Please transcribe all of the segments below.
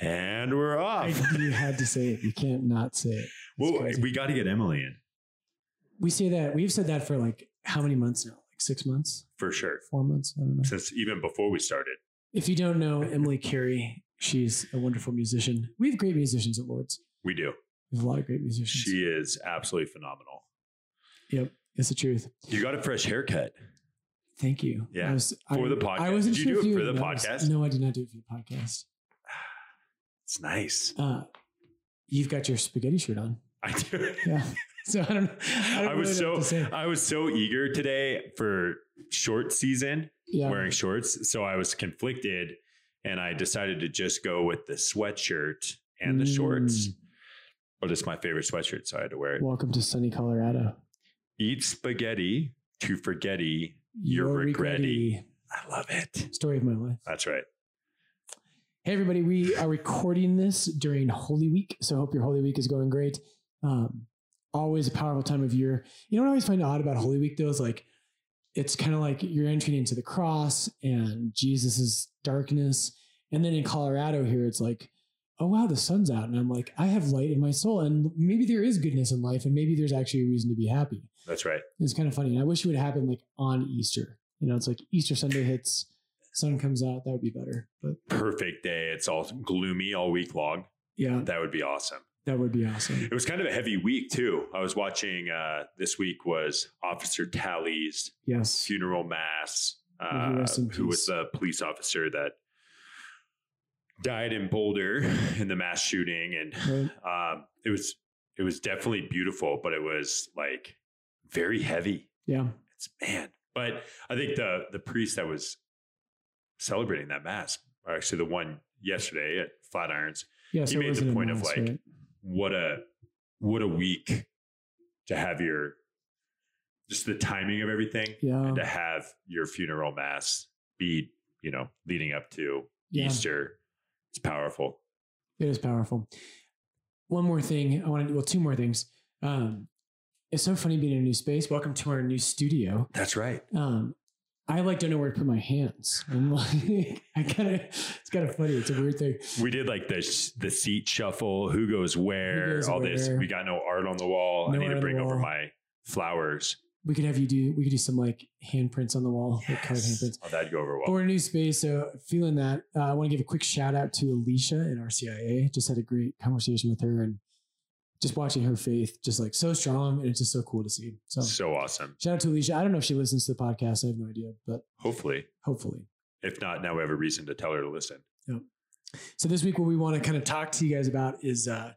And we're off. I, you had to say it. You can't not say it. It's well, crazy. we got to get Emily in we say that we've said that for like how many months now? Like six months, for sure. four months. I don't know. Since even before we started. If you don't know Emily Carey, she's a wonderful musician. We have great musicians at Lords. We do. We have a lot of great musicians. She is absolutely phenomenal. yep, it's the truth. You got a fresh haircut. Thank you. Yeah, I was, for I, the podcast. I wasn't Did you sure do if it for the noticed. podcast? No, I did not do it for the podcast. It's nice. Uh, you've got your spaghetti shirt on. I do. Yeah. So I don't. I, don't I was really so what to say. I was so eager today for short season Yeah. wearing shorts, so I was conflicted, and I decided to just go with the sweatshirt and the shorts. Mm. But it's my favorite sweatshirt, so I had to wear it. Welcome to sunny Colorado. Eat spaghetti to forgetty. You're Your regretty. I love it. Story of my life. That's right. Hey, everybody, we are recording this during Holy Week. So hope your Holy Week is going great. Um, always a powerful time of year. You know what I always find odd about Holy Week, though, is like it's kind of like you're entering into the cross and Jesus's darkness. And then in Colorado here, it's like, oh, wow, the sun's out. And I'm like, I have light in my soul. And maybe there is goodness in life. And maybe there's actually a reason to be happy. That's right. It's kind of funny. And I wish it would happen like on Easter. You know, it's like Easter Sunday hits, sun comes out. That would be better. But Perfect day. It's all gloomy all week long. yeah, That would be awesome. that would be awesome. It was kind of a heavy week too. I was watching uh, this week was Officer Talley's Yes. funeral mass. Uh, who was the police officer that died in Boulder in the mass shooting, and Right. um, it was it was definitely beautiful, but it was like very heavy. Yeah. It's man, but I think the the priest that was celebrating that mass, or actually the one yesterday at Flatirons, Yeah. He so it made the point of, like, right? what a what a week to have your just the timing of everything yeah. and to have your funeral mass be you know leading up to Yeah. easter it's powerful It is powerful. One more thing I want to well, two more things. Um, it's so funny being in a new space. Welcome to our new studio. that's right Um, I like don't know where to put my hands. I'm like, I kind of, it's kind of funny. It's a weird thing. we did like the the seat shuffle who goes where goes all this we got no art on the wall No i need to bring over my flowers We could have you do, we could do some like handprints on the wall, like colored handprints. oh, that'd go over But well we're in a new space, so feeling that. Uh, I want to give a quick shout out to Alicia at RCIA. Just had a great conversation with her and just watching her faith, just like so strong, and it's just so cool to see. So so awesome shout out to Alicia. I don't know if she listens to the podcast. I have no idea, but hopefully hopefully. if not now we have a reason to tell her to listen So this week, what we want to kind of talk to you guys about is uh,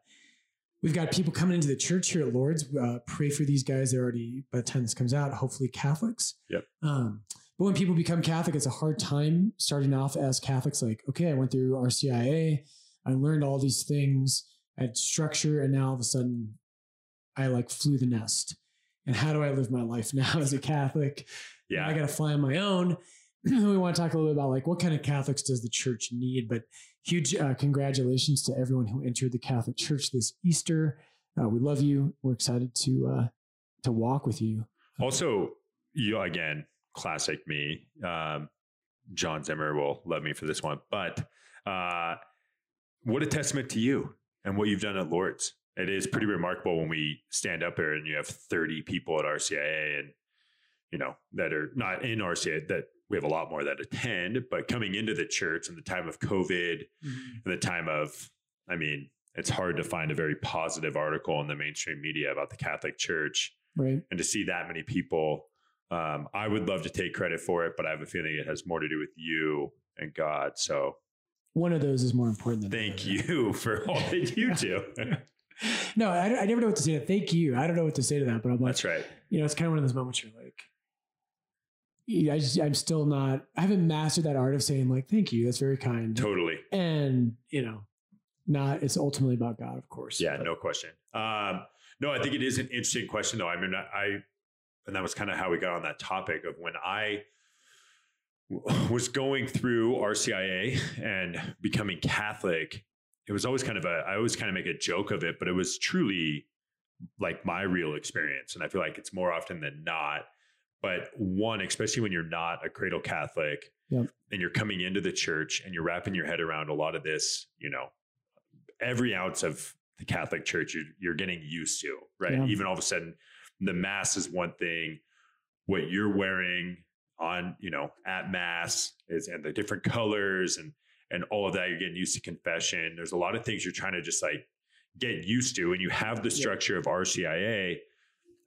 we've got people coming into the church here at Lord's. Uh, pray for these guys. They're already by the time this comes out, hopefully Catholics. Yep. Um, but when people become Catholic, it's a hard time starting off as Catholics. Like, okay, I went through RCIA, I learned all these things, I had structure, and now all of a sudden, I like flew the nest. And how do I live my life now as a Catholic? yeah I got to fly on my own. we want to talk a little bit about like what kind of Catholics does the church need? But huge uh, congratulations to everyone who entered the Catholic Church this Easter. Uh, we love you. We're excited to uh, to walk with you. Also, you again, classic me. Um, John Zimmer will love me for this one, but uh, what a testament to you and what you've done at Lords. It is pretty remarkable when we stand up here and you have 30 people at RCIA and you know that are not in RCIA that we have a lot more that attend, but coming into the church in the time of COVID, in the time of, I mean, it's hard to find a very positive article in the mainstream media about the Catholic Church Right. and to see that many people um, i would love to take credit for it but i have a feeling it has more to do with you and god so One of those is more important than the thank you for all that you do no, I, I never know what to say. to Thank you. I don't know what to say to that, but I'm like, that's right you know, it's kind of one of those moments you're like, I just, I'm still not, I haven't mastered that art of saying like, thank you. That's very kind. totally And, you know, not, it's ultimately about God, of course. yeah But- no question um, no i think it is an interesting question though i mean i and that was kind of how we got on that topic of when i was going through rcia and becoming catholic it was always kind of a i always kind of make a joke of it but it was truly like my real experience and i feel like it's more often than not but one especially when you're not a cradle catholic Yep. and you're coming into the church and you're wrapping your head around a lot of this you know every ounce of the Catholic Church you're, you're getting used to, right? Yeah. Even all of a sudden, the mass is one thing. What you're wearing on, you know, at mass is and the different colors and and all of that. You're getting used to confession. There's a lot of things you're trying to just like get used to, and you have the Yeah. structure of RCIA.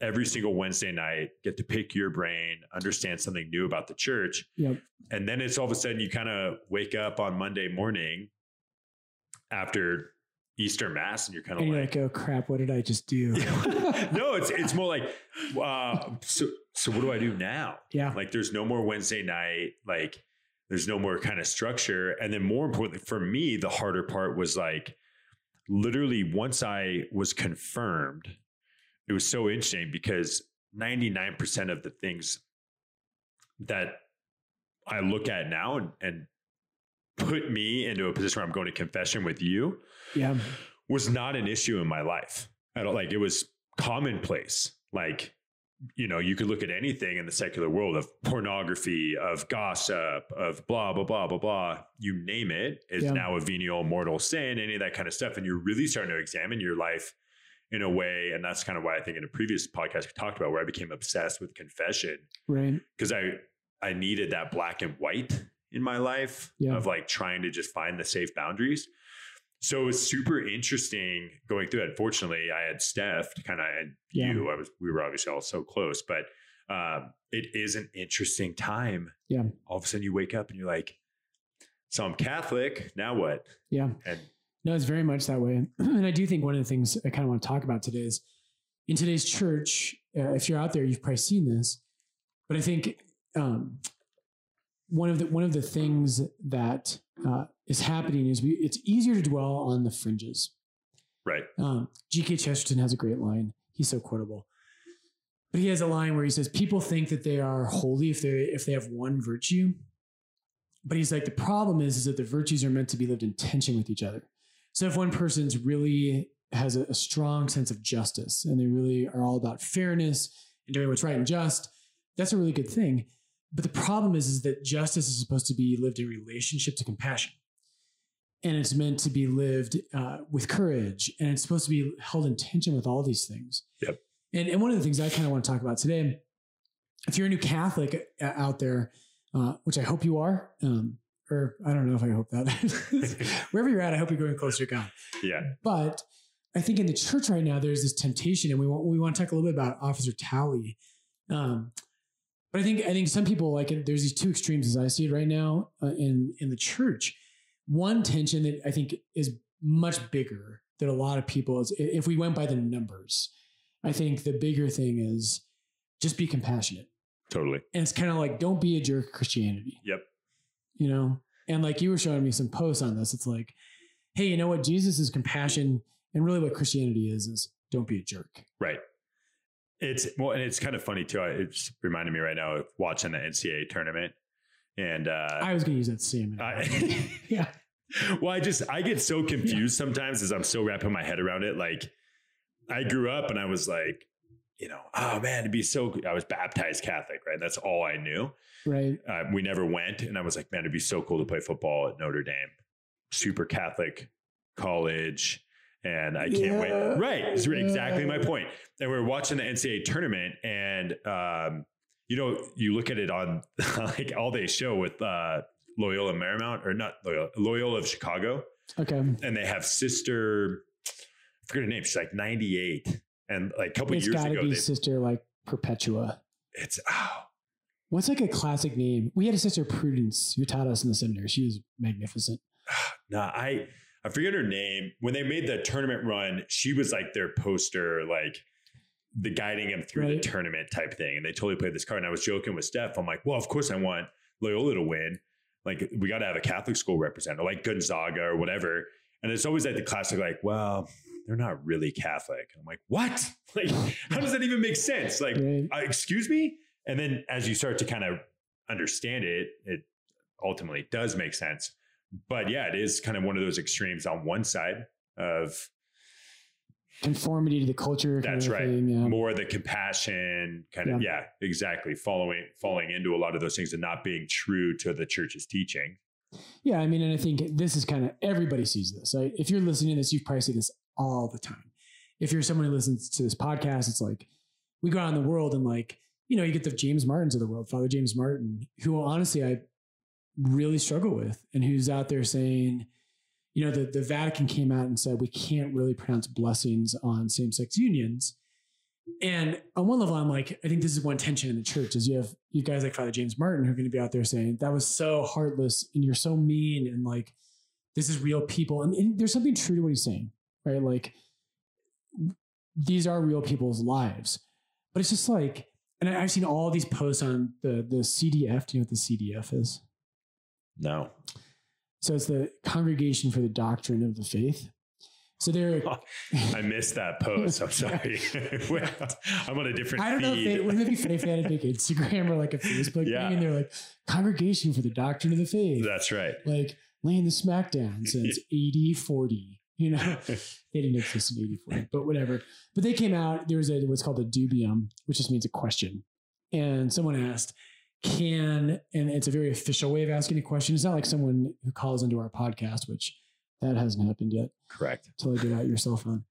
Every single Wednesday night, get to pick your brain, understand something new about the church, Yep. and then it's all of a sudden you kind of wake up on Monday morning after Easter Mass, and you're kind of like, like, oh crap, what did I just do? no, it's it's more like, uh, so so what do I do now? yeah. Like, there's no more Wednesday night. Like, there's no more kind of structure. And then more importantly, for me, the harder part was like, literally, once I was confirmed, it was so interesting because 99% of the things that I look at now and, and put me into a position where I'm going to confession with you Yeah. was not an issue in my life. at don't like it was commonplace. Like, you know, you could look at anything in the secular world of pornography, of gossip, of blah, blah, blah, blah, blah. You name it is Yeah. now a venial mortal sin, any of that kind of stuff. And you're really starting to examine your life in a way. And that's kind of why I think in a previous podcast we talked about where I became obsessed with confession Right. because I I needed that black and white in my life Yeah. of like trying to just find the safe boundaries. So it was super interesting going through it. Fortunately, I had Steph to kind of and Yeah. you. I was we were obviously all so close, but um, it is an interesting time. Yeah. All of a sudden you wake up and you're like, so I'm Catholic. Now what? Yeah. And No, it's very much that way. And I do think one of the things I kind of want to talk about today is in today's church, uh, if you're out there, you've probably seen this, but I think um, one of the one of the things that uh, is happening is we it's easier to dwell on the fringes. right. Um, G.K. Chesterton has a great line. He's so quotable. But he has a line where he says, "People think that they are holy if they if they have one virtue." But he's like, the problem is, is that the virtues are meant to be lived in tension with each other. So if one person's really has a, a strong sense of justice and they really are all about fairness and doing what's right and just, that's a really good thing. But the problem is, is that justice is supposed to be lived in relationship to compassion and it's meant to be lived uh, with courage and it's supposed to be held in tension with all these things Yep. and, and one of the things i kind of want to talk about today if you're a new catholic uh, out there uh, which i hope you are um, or i don't know if i hope that wherever you're at i hope you're going closer to god Yeah. but I think in the church right now, there's this temptation, and we want we want to talk a little bit about Officer Talley. Um, but I think I think some people like it. There's these two extremes as I see it right now uh, in in the church. One tension that I think is much bigger than a lot of people is if we went by the numbers. I think the bigger thing is just be compassionate, Totally. and it's kind of like don't be a jerk Christianity. Yep. You know, and like you were showing me some posts on this, it's like, hey, you know what? Jesus is compassion. And really, what Christianity is is don't be a jerk. Right. It's well, and it's kind of funny too. It's reminding me right now of watching the NCAA tournament, and uh, I was going to use that same. I, yeah, well, I just I get so confused sometimes as I'm still wrapping my head around it. Like I grew up and I was like, you know, oh man, to be so. I was baptized Catholic, right? That's all I knew. right. Uh, we never went, and I was like, man, it'd be so cool to play football at Notre Dame, super Catholic college. And I can't wait. Yeah. Right. It's exactly my point. And we are watching the NCAA tournament, and um, you know, you look at it on like all they show with uh, Loyola Marymount, or not Loyola, Loyola of Chicago, Okay. and they have sister. I forget her name. She's like 98, and like a couple It's years got to ago, be they, Sister like Perpetua. it's oh, What's like a classic name? We had a sister Prudence who taught us in the seminary. She was magnificent. no, I I forget her name. When they made the tournament run, she was like their poster, like the guiding him through Right. the tournament type thing. And they totally played this card. And I was joking with Steph. I'm like, well, of course I want Loyola to win. Like we got to have a Catholic school representative, like Gonzaga or whatever. And it's always like the classic, like, well, they're not really Catholic. I'm like, what? Like, how does that even make sense? Like, Right. uh, excuse me? And then as you start to kind of understand it, it ultimately does make sense. But yeah, it is kind of one of those extremes on one side of Conformity to the culture. That's right. Thing. Yeah. more the compassion kind of, yeah, exactly. Following, falling into a lot of those things and not being true to the church's teaching. Yeah, I mean, and I think this is kind of everybody sees this. Right? If you're listening to this, you've probably see this all the time. If you're someone who listens to this podcast, it's like we go out in the world and like you know you get the James Martins of the world, Father James Martin, who honestly I really struggle with, and who's out there saying, you know, the the Vatican came out and said we can't really pronounce blessings on same sex unions. And on one level, I'm like, I think this is one tension in the church is you have you guys like Father James Martin who are going to be out there saying that was so heartless and you're so mean and like this is real people and, and there's something true to what he's saying, right? Like these are real people's lives, but it's just like, and I've seen all these posts on the the CDF. Do you know what the CDF is? No. So it's the Congregation for the Doctrine of the Faith. So they're. I missed that post. I'm sorry. I'm on a different. I don't feed. know if they wouldn't it be funny if they had a big Instagram or like a Facebook Yeah. thing, and they're like Congregation for the Doctrine of the Faith, That's right. like laying the smackdown since AD 40. You know, they didn't exist in AD 40, but whatever. But they came out. There was a what's called a dubium, which just means a question, and someone asked. Can and it's a very official way of asking a question. It's not like someone who calls into our podcast, which that hasn't happened yet Correct. until I get out your cell phone.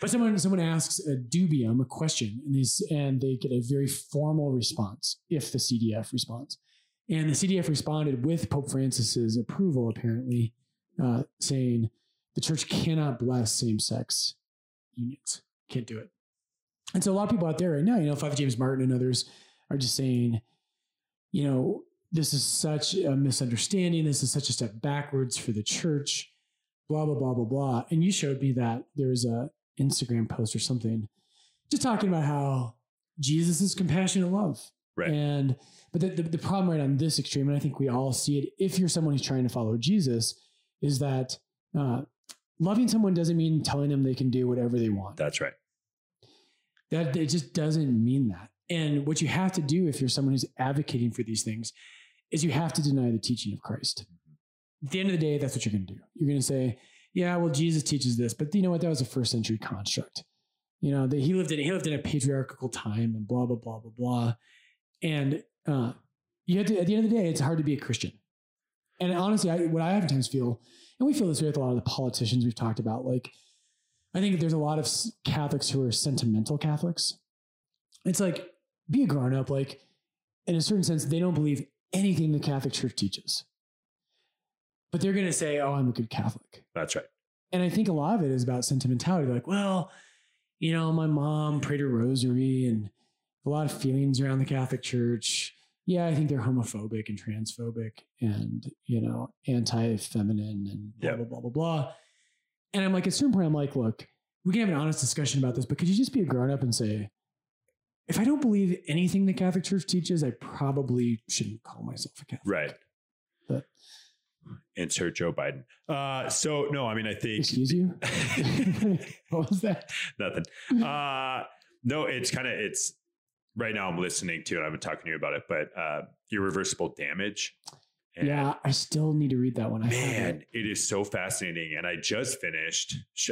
But someone someone asks a dubium, a question, and these and they get a very formal response if the CDF responds. And the CDF responded with Pope Francis's approval, apparently, uh, saying the church cannot bless same-sex unions. Can't do it. And so a lot of people out there right now, you know, Father James Martin and others are just saying, you know, this is such a misunderstanding. This is such a step backwards for the church blah blah blah blah blah. And you showed me that there was a Instagram post or something, just talking about how Jesus is compassionate love. Right. And but the, the, the problem right on this extreme, and I think we all see it, if you're someone who's trying to follow Jesus, is that uh, loving someone doesn't mean telling them they can do whatever they want. That's right. That it just doesn't mean that. And what you have to do if you're someone who's advocating for these things is you have to deny the teaching of Christ. At the end of the day, that's what you're going to do. You're going to say, "Yeah, well, Jesus teaches this," but you know what? That was a first century construct. You know that he lived in he lived in a patriarchal time and blah blah blah blah blah. And uh, you have to at the end of the day, it's hard to be a Christian. And honestly, I, what I oftentimes feel, and we feel this way with a lot of the politicians we've talked about, like I think there's a lot of Catholics who are sentimental Catholics. It's like be a grown up. Like in a certain sense, they don't believe anything the Catholic Church teaches, but they're going to say, "Oh, I'm a good Catholic." That's right. And I think a lot of it is about sentimentality. Like, well, you know, my mom prayed a rosary and a lot of feelings around the Catholic Church. Yeah, I think they're homophobic and transphobic and, you know, anti feminine and blah, Yep. blah, blah, blah, blah. And I'm like, at a certain point, I'm like, look, we can have an honest discussion about this, but could you just be a grown up and say, if I don't believe anything the Catholic Church teaches, I probably shouldn't call myself a Catholic. Right. But- Insert Joe Biden. Uh, so no, I mean, I think Excuse you? what was that? nothing. Uh, no, it's kind of it's right now. I'm listening to it. I've been talking to you about it, but uh, irreversible damage. And yeah, I still need to read that one. I haven't. man, it is so fascinating. And I just finished sh-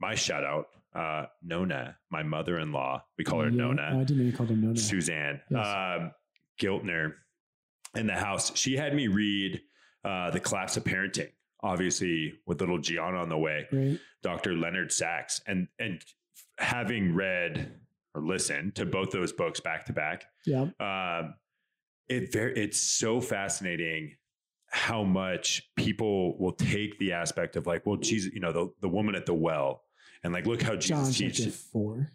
my shout out. Uh, Nona, my mother-in-law. We call her Yeah, Nona. Oh, I didn't know you called her Nona. Suzanne Yes. um, Giltner in the house. She had me read uh, The Collapse of Parenting, obviously with little Gianna on the way, Right? Dr. Leonard Sax. And, and having read or listened to both those books back to back, Yeah. um, it very, it's so fascinating how much people will take the aspect of like, well, Jesus, you know, the, the woman at the well, and like, look how Jesus teaches four.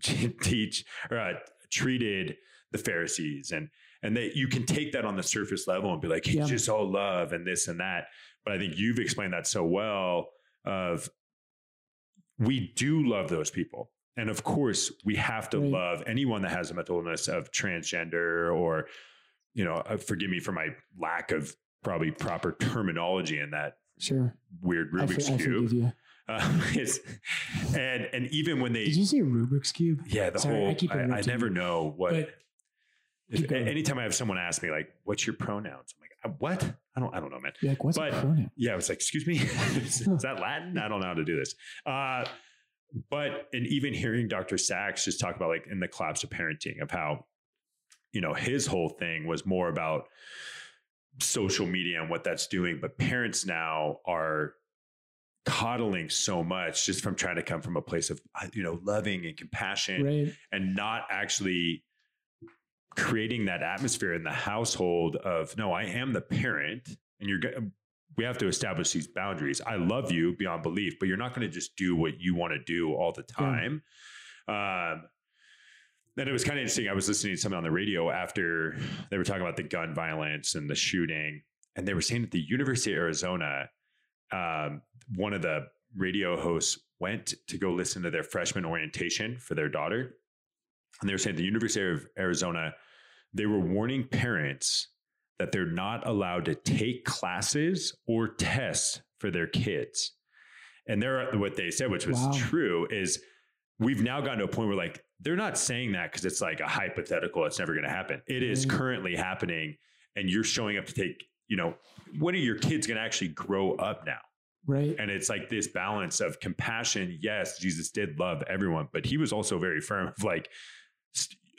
teach or uh, treated the Pharisees and and that you can take that on the surface level and be like, it's Yeah. just all love and this and that. But I think you've explained that so well of we do love those people. And of course, we have to Right. love anyone that has a mental illness of transgender or, you know, uh, forgive me for my lack of probably proper terminology in that Sure. weird I, Rubik's I cube. forgive it's, and and even when they Did you say Rubik's cube? yeah, the Sorry, I whole. keep I, I never know what. But if, anytime I have someone ask me like, "What's your pronouns?" I'm like, "Uh, "What? I don't. I don't know, man." you're like, what's But- pronoun? Yeah, I was like, "Excuse me, is, is that Latin? I don't know how to do this." Uh, but and even hearing Dr. Sax just talk about like in the collapse of parenting of how, you know, his whole thing was more about social media and what that's doing. But parents now are coddling so much just from trying to come from a place of uh, you know loving and compassion Right. and not actually creating that atmosphere in the household of no i am the parent and you're we have to establish these boundaries. I love you beyond belief but you're not going to just do what you want to do all the time. Um then it was kind of interesting i was listening to something on the radio after they were talking about the gun violence and the shooting and they were saying that the university of arizona um, one of the radio hosts went to go listen to their freshman orientation for their daughter and they were saying at the University of Arizona, they were warning parents that they're not allowed to take classes or tests for their kids. And they're what they said, which was Wow. true, is we've now gotten to a point where like they're not saying that because it's like a hypothetical, it's never going to happen. It is Mhm. currently happening, and you're showing up to take, you know, when are your kids going to actually grow up now? Right. And it's like this balance of compassion. Yes, Jesus did love everyone, but he was also very firm of like,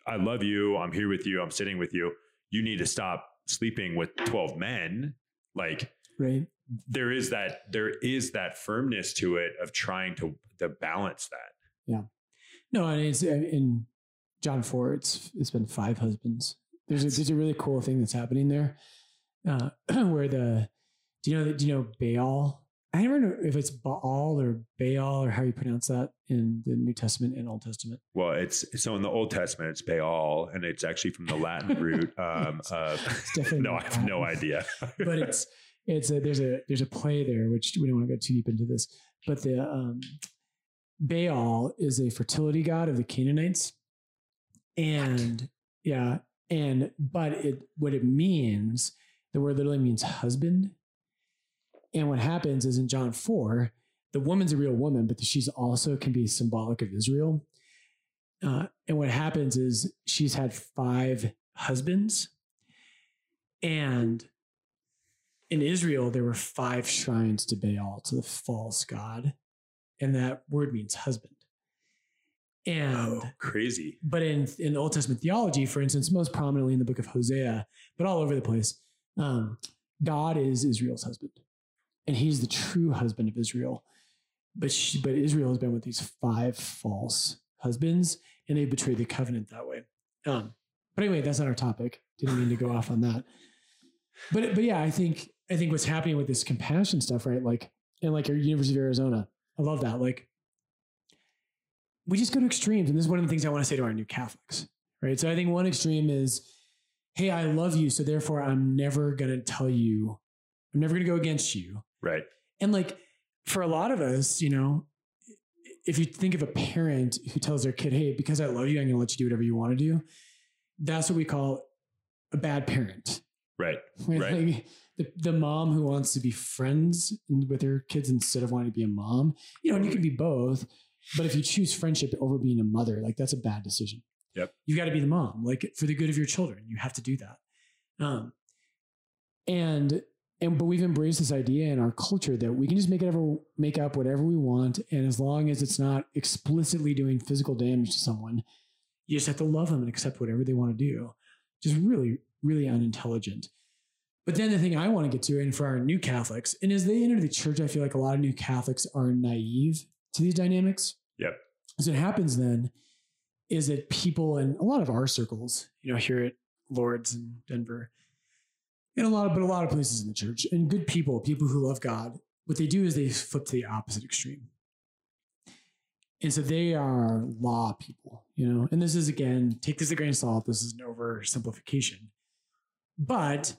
I love you. I'm here with you. I'm sitting with you. You need to stop sleeping with 12 men. Like Right. there is that, there is that firmness to it of trying to, to balance that. Yeah. No, and it's in John four. It's it's been five husbands. There's a, there's a really cool thing that's happening there, uh, where the do you know that do you know Baal? I never know if it's Baal or Baal or how you pronounce that in the New Testament and Old Testament. Well, it's so in the Old Testament, it's Baal, and it's actually from the Latin root um, of, It's definitely no, I not have no idea. but it's it's a, there's a there's a play there which we don't want to go too deep into this but the um baal is a fertility god of the canaanites and yeah and but it what it means the word literally means husband and what happens is in john 4 the woman's a real woman but she's also can be symbolic of israel uh, and what happens is she's had five husbands and in Israel, there were five shrines to Baal, to the false god. And that word means husband. And, oh, crazy. but in, in Old Testament theology, for instance, most prominently in the book of Hosea, but all over the place, um, God is Israel's husband. And he's the true husband of Israel. But, she, but Israel has been with these five false husbands, and they betrayed the covenant that way. Um, but anyway, that's not our topic. Didn't mean to go off on that. But but yeah, I think I think what's happening with this compassion stuff, right? Like and like University of Arizona, I love that. Like we just go to extremes, and this is one of the things I want to say to our new Catholics, right? So I think one extreme is, hey, I love you, so therefore I'm never gonna tell you, I'm never gonna go against you. Right. And like for a lot of us, you know, if you think of a parent who tells their kid, "Hey, because I love you, I'm going to let you do whatever you want to do," that's what we call a bad parent. Right. Right? Right. Like, the, the mom who wants to be friends with her kids instead of wanting to be a mom, you know, and you can be both. But if you choose friendship over being a mother, like that's a bad decision. Yep. You've got to be the mom, like for the good of your children. You have to do that. Um, and and but we've embraced this idea in our culture that we can just make it ever make up whatever we want, and as long as it's not explicitly doing physical damage to someone, you just have to love them and accept whatever they want to do. Just really, really unintelligent. But then the thing I want to get to, and for our new Catholics, and as they enter the church, I feel like a lot of new Catholics are naive to these dynamics. Yep. So it happens then is that people in a lot of our circles, you know, here at Lords in Denver, and a lot of but a lot of places in the church, and good people, people who love God, what they do is they flip to the opposite extreme. And so they are law people, you know, and this is again, take this a grain of salt. This is an oversimplification. But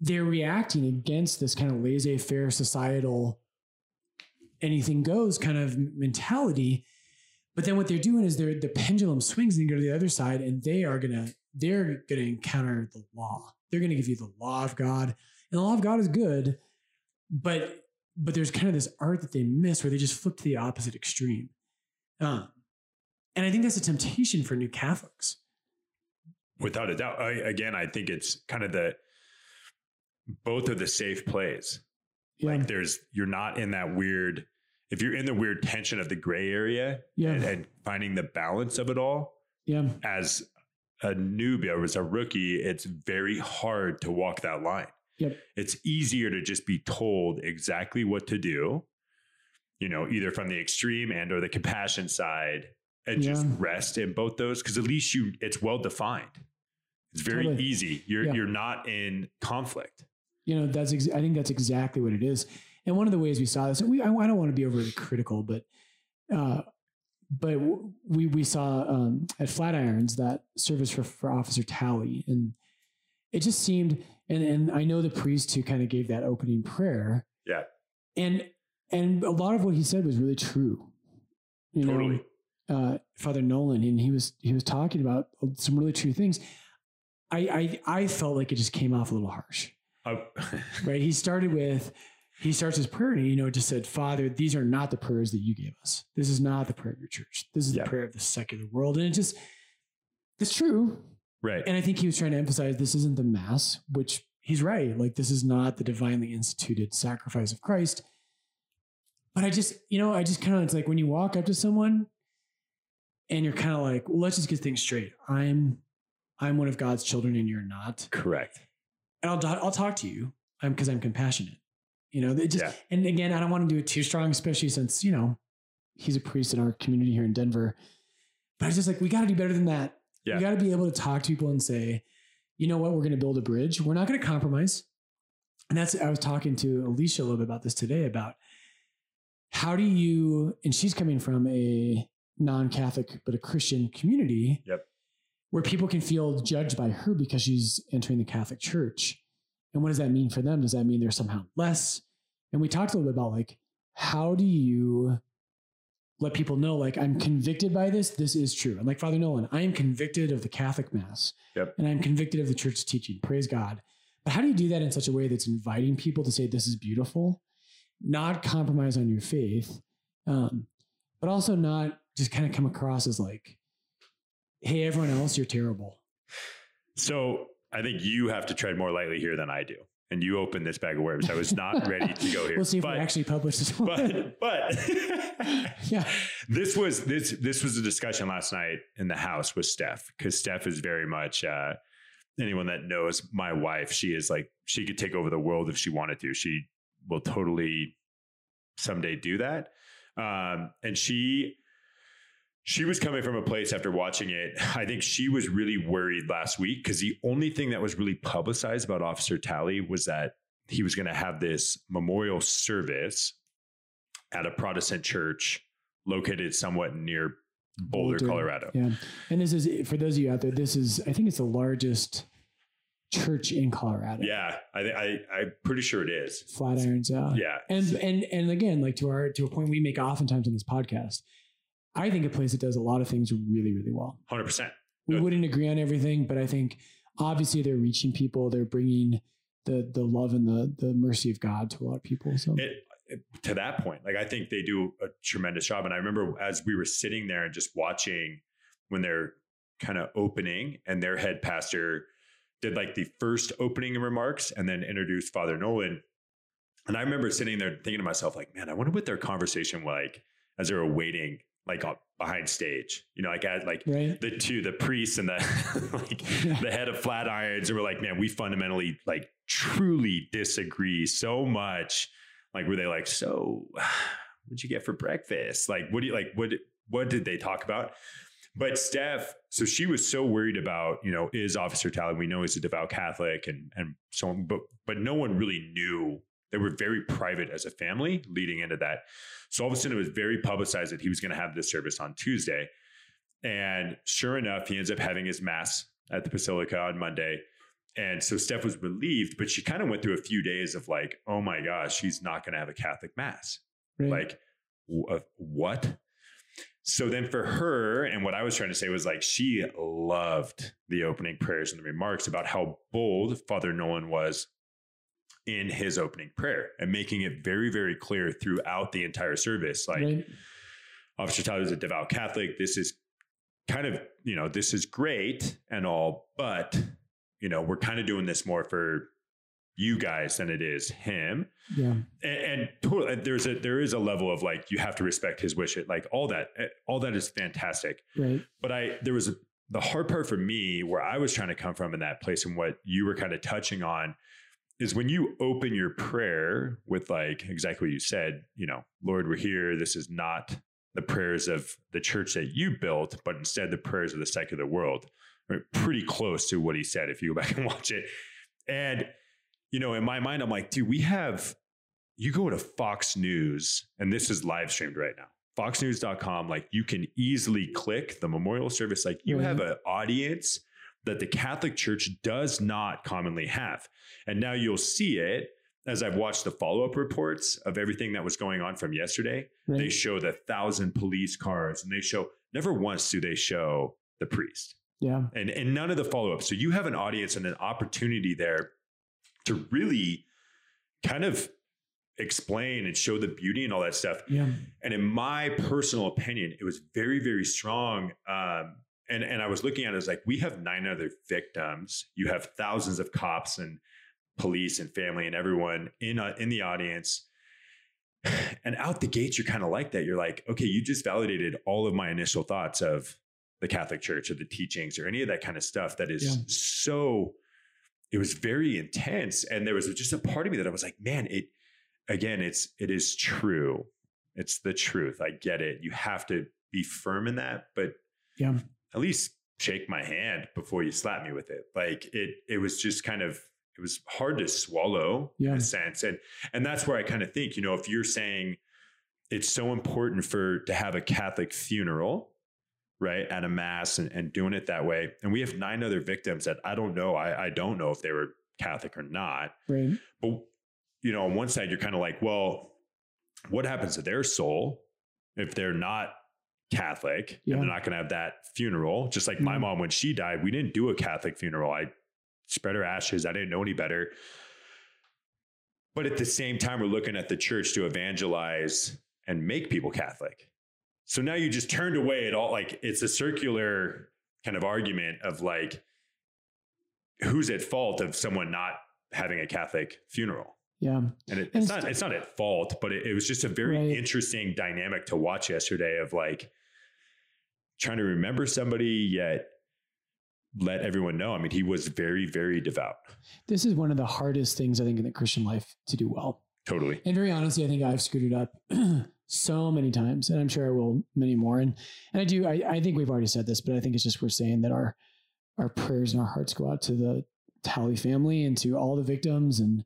they're reacting against this kind of laissez faire societal anything goes kind of mentality. But then what they're doing is they're the pendulum swings and go to the other side and they are gonna they're gonna encounter the law. They're gonna give you the law of God. And the law of God is good, but but there's kind of this art that they miss where they just flip to the opposite extreme. Um, and I think that's a temptation for new Catholics. Without a doubt. I, again, I think it's kind of the both are the safe plays. Yeah. Like there's you're not in that weird if you're in the weird tension of the gray area Yeah. and, and finding the balance of it all yeah. as a newbie or as a rookie, it's very hard to walk that line. Yep. It's easier to just be told exactly what to do, you know, either from the extreme and or the compassion side and just rest in both those because at least you it's well defined. It's very Totally. easy. You're Yeah. you're not in conflict. You know, that's ex- I think that's exactly what it is. And one of the ways we saw this, and we I, I don't want to be overly critical, but uh, but we we saw um, at Flatirons that service for for Officer Talley, and it just seemed, and and I know the priest who kind of gave that opening prayer, Yeah. and and a lot of what he said was really true. You Totally. know, uh, Father Nolan, and he was he was talking about some really true things. I I I felt like it just came off a little harsh Uh, right? He started with, he starts his prayer and, he, you know, just said, Father, these are not the prayers that you gave us. This is not the prayer of your church. This is Yeah. the prayer of the secular world. And it just, it's true. right. And I think he was trying to emphasize this isn't the mass, which he's right. Like, this is not the divinely instituted sacrifice of Christ. But I just, you know, I just kind of, it's like when you walk up to someone and you're kind of like, well, let's just get things straight. I'm, I'm one of God's children and you're not Correct. and I'll I'll talk to you. Um, I'm because I'm compassionate. You know, it just Yeah. and again, I don't want to do it too strong, especially since you know he's a priest in our community here in Denver. But I was just like, we got to do better than that. Yeah. We got to be able to talk to people and say, you know what, we're going to build a bridge. We're not going to compromise. And that's I was talking to Alicia a little bit about this today about how do you and she's coming from a non-Catholic but a Christian community Yep. where people can feel judged by her because she's entering the Catholic Church. And what does that mean for them? Does that mean they're somehow less? And we talked a little bit about like, how do you let people know, like, I'm convicted by this? This is true. And like Father Nolan, I am convicted of the Catholic Mass. Yep. And I'm convicted of the church's teaching. Praise God. But how do you do that in such a way that's inviting people to say, this is beautiful, not compromise on your faith, um, but also not just kind of come across as like, hey, everyone else, you're terrible. So I think you have to tread more lightly here than I do. And you opened this bag of worms. I was not ready to go here. We'll see if but, we actually publish this one. but but yeah. this was this this was a discussion last night in the house with Steph because Steph is very much uh, anyone that knows my wife. She is like she could take over the world if she wanted to. She will totally someday do that. Um, and she she was coming from a place after watching it. I think she was really worried last week because the only thing that was really publicized about Officer Talley was that he was going to have this memorial service at a Protestant church located somewhat near Boulder, Boulder. Colorado. Yeah. And this is, for those of you out there, this is, I think it's the largest church in Colorado. Yeah, I, I I'm pretty sure it is. Flatirons. Yeah. Yeah, And, and, and again, like to our, to a point we make oftentimes on this podcast, I think a place that does a lot of things really, really well. hundred percent. We wouldn't agree on everything, but I think obviously they're reaching people. They're bringing the, the love and the, the mercy of God to a lot of people. So It, it- to that point, like I think they do a tremendous job. And I remember as we were sitting there and just watching when they're kind of opening, and their head pastor did like the first opening remarks and then introduced Father Nolan. And I remember sitting there thinking to myself, like, man, I wonder what their conversation like as they were waiting, like behind stage. You know, like as like right. the two, the priests and the like the head of Flatirons, and we're like, man, we fundamentally like truly disagree so much. Like, were they like, so what'd you get for breakfast? Like, what do you like? What what did they talk about? But Steph, so she was so worried about, you know, is Officer Talley? We know he's a devout Catholic and and so on, but but no one really knew. They were very private as a family leading into that. So all of a sudden it was very publicized that he was going to have this service on Tuesday. And sure enough, he ends up having his mass at the Basilica on Monday. And so Steph was relieved, but she kind of went through a few days of like, oh my gosh, she's not going to have a Catholic mass. right. Like, w- uh, what? So then for her, and what I was trying to say was like, she loved the opening prayers and the remarks about how bold Father Nolan was in his opening prayer and making it very, very clear throughout the entire service. Like, right. Officer Tyler is a devout Catholic. This is kind of, you know, this is great and all, but, you know, we're kind of doing this more for you guys than it is him. Yeah. And, and totally, there's a there is a level of like you have to respect his wish. It Like all that, eh, all that is fantastic. Right. But I there was a, the hard part for me where I was trying to come from in that place and what you were kind of touching on is when you open your prayer with like exactly what you said, you know, Lord, we're here. This is not the prayers of the church that you built, but instead the prayers of the secular world. Right? Pretty close to what he said if you go back and watch it. And, you know, in my mind, I'm like, dude, we have, you go to Fox News, and this is live streamed right now. Foxnews.com, like you can easily click the memorial service. Like you Mhm. have an audience that the Catholic Church does not commonly have. And now you'll see it as I've watched the follow up reports of everything that was going on from yesterday. Right? They show the thousand police cars and they show never once do they show the priest yeah. and, and none of the follow up. So you have an audience and an opportunity there to really kind of explain and show the beauty and all that stuff. Yeah. And in my personal opinion, it was very, very strong. Um, and and I was looking at it as like we have nine other victims. You have thousands of cops and police and family and everyone in uh, in the audience. And out the gates, you're kind of like that. You're like, okay, you just validated all of my initial thoughts of the Catholic Church or the teachings or any of that kind of stuff. That is Yeah. so. It was very intense, and there was just a part of me that I was like, man, it. Again, it's it is true. It's the truth. I get it. You have to be firm in that, but Yeah. At least shake my hand before you slap me with it. Like it, it was just kind of, it was hard to swallow in Yeah. a sense. And, and that's where I kind of think, you know, if you're saying it's so important for, to have a Catholic funeral, right. At a mass and, and doing it that way. And we have nine other victims that I don't know. I, I don't know if they were Catholic or not, Right. but you know, on one side, you're kind of like, well, what happens to their soul if they're not Catholic Yeah. and they're not going to have that funeral? Just like my Mhm. mom, when she died, we didn't do a Catholic funeral. I spread her ashes. I didn't know any better. But at the same time, we're looking at the church to evangelize and make people Catholic. So now you just turned away at all. Like it's a circular kind of argument of like, who's at fault of someone not having a Catholic funeral? Yeah. And it, And it's not it's not at fault, but it, it was just a very Right. interesting dynamic to watch yesterday of like trying to remember somebody yet let everyone know. I mean, he was very, very devout. This is one of the hardest things I think in the Christian life to do well. Totally. And very honestly, I think I've screwed it up so many times, and I'm sure I will many more. And and I do. I, I think we've already said this, but I think it's just worth saying that our our prayers and our hearts go out to the Talley family and to all the victims, and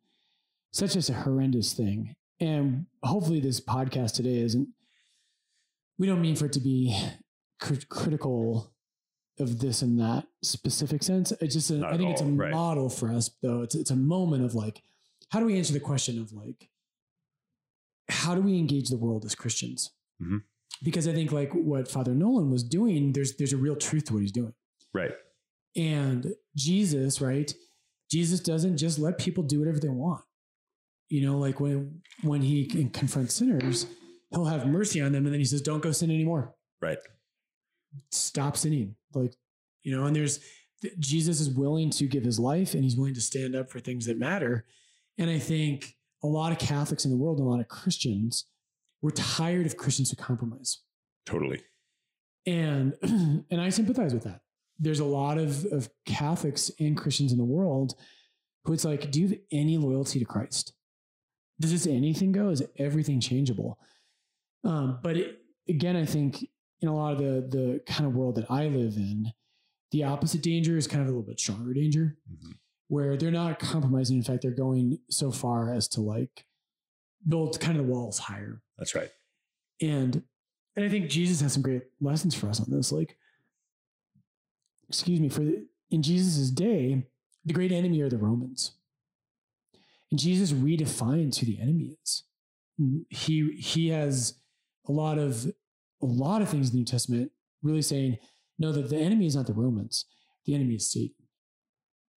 such as a horrendous thing. And hopefully, this podcast today isn't. We don't mean for it to be crit- critical of this and that specific sense. It's just, a, I think it's a all, right. model for us, though. It's it's a moment of like, how do we answer the question of like, how do we engage the world as Christians? Mhm. Because I think like what Father Nolan was doing, there's there's a real truth to what he's doing. Right. And Jesus, right? Jesus doesn't just let people do whatever they want. You know, like when when he can confront sinners, he'll have mercy on them, and then he says, "Don't go sin anymore. Right. Stop sinning." Like, you know, and there's Jesus is willing to give his life, and he's willing to stand up for things that matter. And I think a lot of Catholics in the world, a lot of Christians, we're tired of Christians who compromise Totally. and and I sympathize with that. There's a lot of of Catholics and Christians in the world who it's like, do you have any loyalty to Christ? Does this anything go? Is everything changeable? Um, but it, again, I think in a lot of the the kind of world that I live in, the opposite danger is kind of a little bit stronger danger, Mhm. where they're not compromising. In fact, they're going so far as to like build kind of the walls higher. That's right. And and I think Jesus has some great lessons for us on this. Like, excuse me, for the, in Jesus' day, the great enemy are the Romans. And Jesus redefines who the enemy is. He he has a lot of a lot of things in the New Testament really saying, no, that the enemy is not the Romans, the enemy is Satan.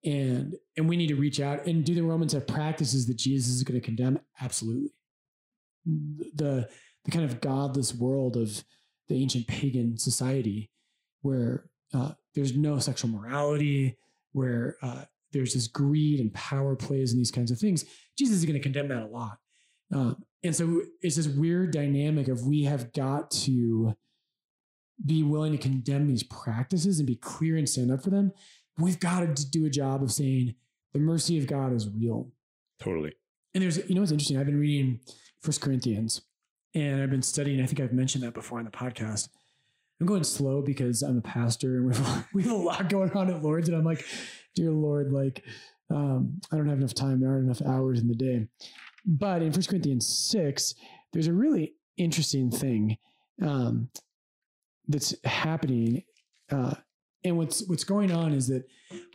And and we need to reach out and do the Romans have practices that Jesus is going to condemn? Absolutely. The the kind of godless world of the ancient pagan society where uh, there's no sexual morality, where uh, there's this greed and power plays and these kinds of things. Jesus is going to condemn that a lot. Um, and so it's this weird dynamic of we have got to be willing to condemn these practices and be clear and stand up for them. We've got to do a job of saying the mercy of God is real. Totally. And there's, you know, what's interesting? I've been reading First Corinthians, and I've been studying. I think I've mentioned that before on the podcast. I'm going slow because I'm a pastor and we have, we have a lot going on at Lord's, and I'm like, dear Lord, like um, I don't have enough time. There aren't enough hours in the day. But in First Corinthians six, there's a really interesting thing um, that's happening. Uh, and what's what's going on is that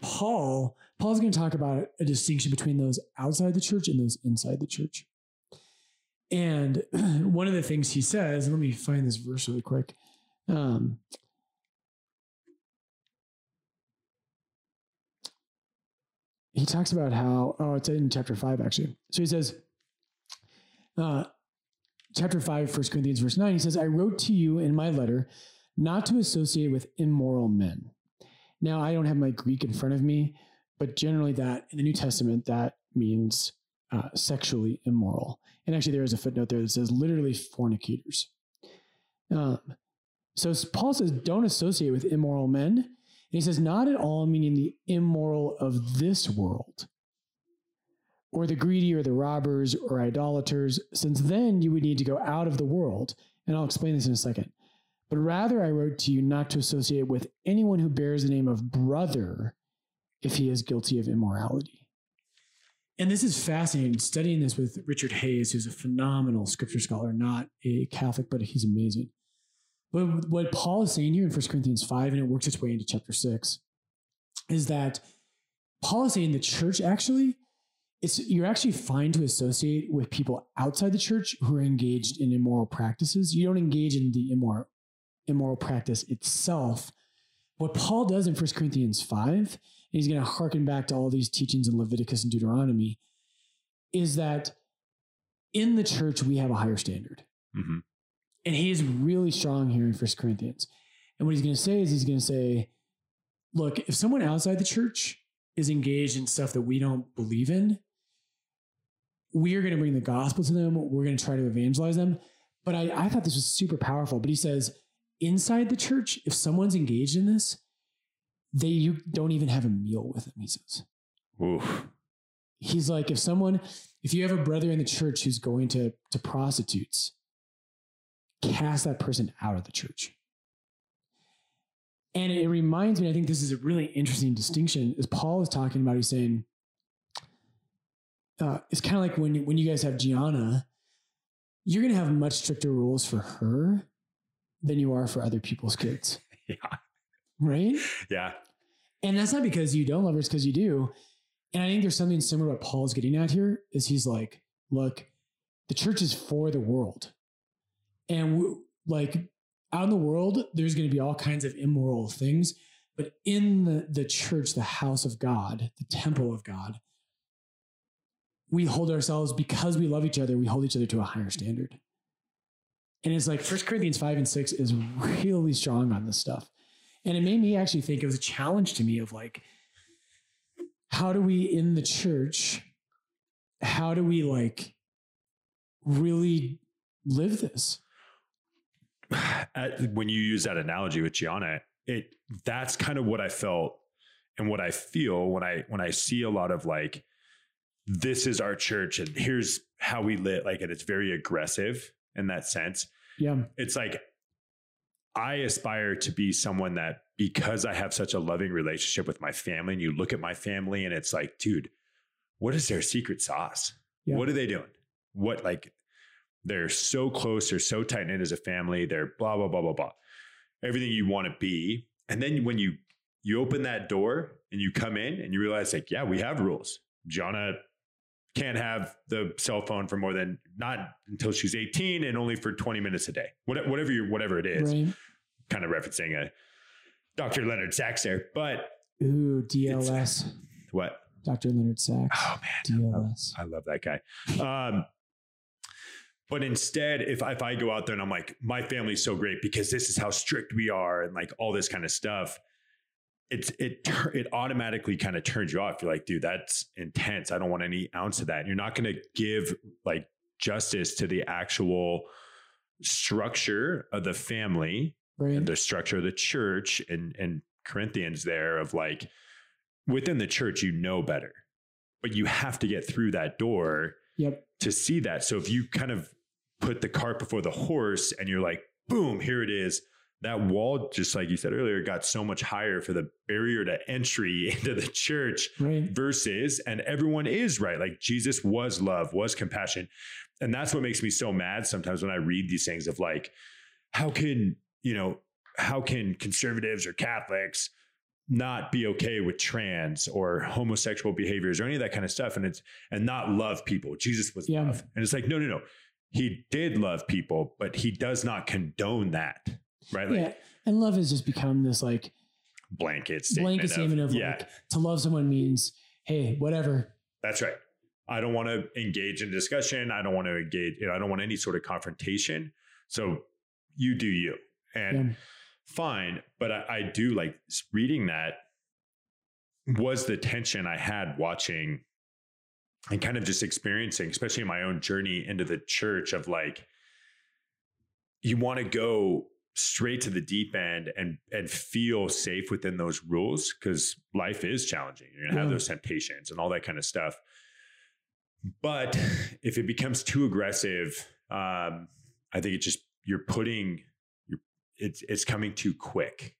Paul Paul's going to talk about a distinction between those outside the church and those inside the church. And one of the things he says, let me find this verse really quick. Um, he talks about how, oh, it's in chapter five, actually. So he says, uh, chapter 5, 1 Corinthians, verse 9, he says, I wrote to you in my letter not to associate with immoral men. Now, I don't have my Greek in front of me, but generally, that in the New Testament, that means uh, sexually immoral. And actually, there is a footnote there that says literally fornicators. Um, so Paul says, don't associate with immoral men. And he says, not at all meaning the immoral of this world, or the greedy, or the robbers, or idolaters, since then you would need to go out of the world. And I'll explain this in a second. But rather, I wrote to you not to associate with anyone who bears the name of brother if he is guilty of immorality. And this is fascinating. Studying this with Richard Hays, who's a phenomenal scripture scholar, not a Catholic, but he's amazing. But what Paul is saying here in 1 Corinthians 5, and it works its way into chapter 6, is that Paul is saying the church actually, it's you're actually fine to associate with people outside the church who are engaged in immoral practices. You don't engage in the immoral immoral practice itself. What Paul does in 1 Corinthians 5, and he's going to harken back to all these teachings in Leviticus and Deuteronomy, is that in the church we have a higher standard. Mm-hmm. And he is really strong here in 1 Corinthians. And what he's going to say is he's going to say, look, if someone outside the church is engaged in stuff that we don't believe in, we are going to bring the gospel to them. We're going to try to evangelize them. But I, I thought this was super powerful. But he says, inside the church, if someone's engaged in this, they you don't even have a meal with them, he says. Oof. He's like, if someone, if you have a brother in the church who's going to, to prostitutes, cast that person out of the church. And it reminds me, I think this is a really interesting distinction, as Paul is talking about, he's saying, uh, it's kind of like when, when you guys have Gianna, you're going to have much stricter rules for her than you are for other people's kids. Yeah. Right? Yeah. And that's not because you don't love her, it's because you do. And I think there's something similar what Paul's getting at here is he's like, look, the church is for the world. And we, like out in the world, there's going to be all kinds of immoral things. But in the, the church, the house of God, the temple of God, we hold ourselves because we love each other, we hold each other to a higher standard. And it's like First Corinthians 5 and 6 is really strong on this stuff. And it made me actually think it was a challenge to me of like, how do we in the church, how do we like really live this? When you use that analogy with Gianna, it that's kind of what I felt and what I feel when I when I see a lot of like this is our church and here's how we live like and it's very aggressive in that sense. Yeah. It's like I aspire to be someone that because I have such a loving relationship with my family, and you look at my family and it's like, dude, what is their secret sauce? Yeah. What are they doing? What like they're so close, they're so tight knit as a family, they're blah, blah, blah, blah, blah. Everything you want to be. And then when you you open that door and you come in and you realize like, yeah, we have rules. Gianna can't have the cell phone for more than not until she's 18 and only for 20 minutes a day. Whatever you whatever it is. Right. Kind of referencing a Dr. Leonard Sax there. But Ooh, DLS. what? Dr. Leonard Sax. Oh man. DLS. I love that guy. Um, but instead, if if I go out there and I'm like, my family's so great because this is how strict we are and like all this kind of stuff, it's it it automatically kind of turns you off. You're like, dude, that's intense. I don't want any ounce of that. You're not going to give like justice to the actual structure of the family Right. and the structure of the church and and Corinthians there of like within the church you know better. but you have to get through that door Yep. to see that. So if you kind of put the cart before the horse and you're like, boom, here it is. That wall, just like you said earlier, got so much higher for the barrier to entry into the church Right. versus, and everyone is right. Like Jesus was love, was compassion. And that's what makes me so mad sometimes when I read these things of like, how can, you know, how can conservatives or Catholics not be okay with trans or homosexual behaviors or any of that kind of stuff and it's and not love people jesus was Yeah. love and it's like no no no he did love people but he does not condone that right like yeah. And love has just become this like blanket statement blanket statement of yeah like to love someone means, hey, whatever. that's right i don't want to engage in discussion i don't want to engage you know i don't want any sort of confrontation so you do you and Yeah. fine but I, I do like reading that was the tension i had watching and kind of just experiencing especially in my own journey into the church of like you want to go straight to the deep end and and feel safe within those rules because life is challenging you're gonna have Yeah. those temptations and all that kind of stuff but if it becomes too aggressive um i think it just you're putting you're it's it's coming too quick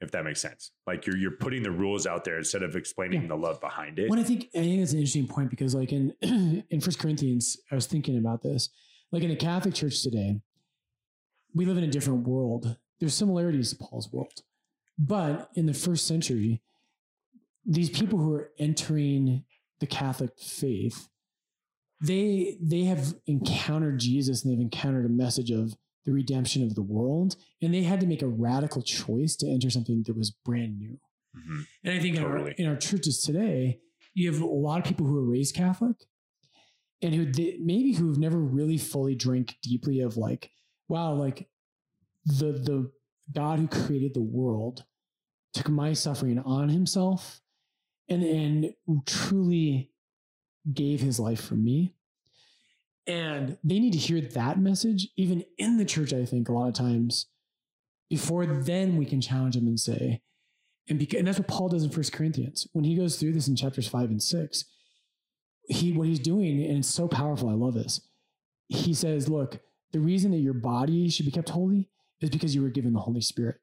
if that makes sense like you're you're putting the rules out there instead of explaining Yeah. the love behind it When I think I think it's an interesting point because like in in First Corinthians, I was thinking about this. Like in the Catholic Church today, we live in a different world. There's similarities to Paul's world. But in the first century, these people who are entering the Catholic faith, they they have encountered Jesus and they've encountered a message of the redemption of the world, and they had to make a radical choice to enter something that was brand new. Mhm. And I think in, our, in our churches today, you have a lot of people who are raised Catholic and who they, maybe who've never really fully drank deeply of like, wow, like the the God who created the world took my suffering on himself and and truly gave his life for me. And they need to hear that message, even in the church, I think, a lot of times, before then we can challenge them and say, and, and that's what Paul does in First Corinthians. When he goes through this in chapters five and six, he what he's doing, and it's so powerful. I love this. He says, "Look, the reason that your body should be kept holy is because you were given the Holy Spirit.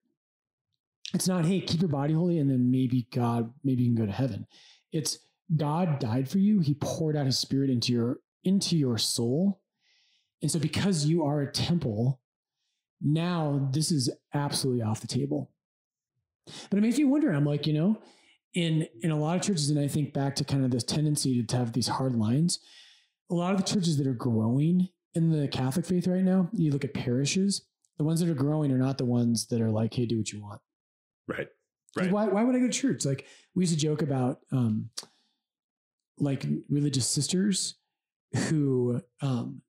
It's not, hey, keep your body holy, and then maybe God, maybe you can go to heaven. It's God died for you. He poured out His Spirit into your into your soul, and so because you are a temple, now this is absolutely off the table." But it makes me wonder. I'm like, you know, in in a lot of churches, and I think back to kind of this tendency to, to have these hard lines. A lot of the churches that are growing in the Catholic faith right now, you look at parishes. The ones that are growing are not the ones that are like, "Hey, do what you want." right right Why, why would I go to church? Like we used to joke about um, like religious sisters who um,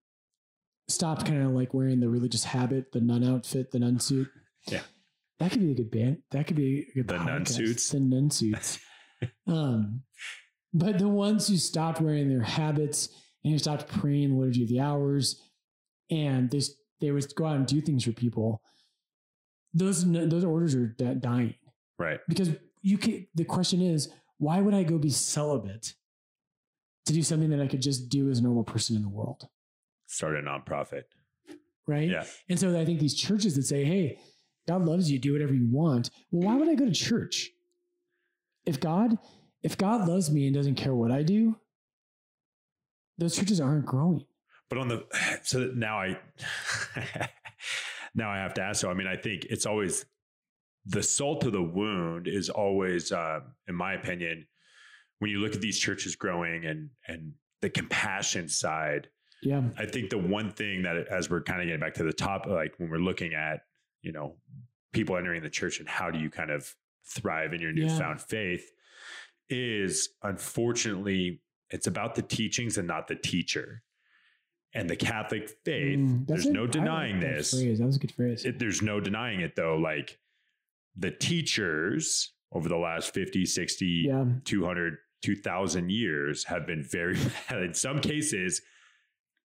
stopped kind of like wearing the religious habit, the nun outfit, the nun suit. Yeah. That could be a good band. That could be a good The nun suits? The nun suits. um, but the ones who stopped wearing their habits and who stopped praying the liturgy of the hours, and they they would go out and do things for people. Those those orders are dying. Right. Because you can the question is why would i go be celibate to do something that i could just do as a normal person in the world? Start a nonprofit. Right? Yeah. And so i think these churches that say hey god loves you do whatever you want. Well why would i go to church? If god if god loves me and doesn't care what i do those churches aren't growing but on the so that now i now i have to ask so i mean i think it's always the salt of the wound is always um, in my opinion when you look at these churches growing and and the compassion side yeah i think the one thing that as we're kind of getting back to the top like when we're looking at you know people entering the church and how do you kind of thrive in your Yeah. newfound faith is unfortunately it's about the teachings and not the teacher. And the catholic faith Mm, there's no like denying this. phrase. that was a good phrase. It, there's no denying it though like the teachers over the last 50 60 yeah. 200 2000 years have been very bad in some cases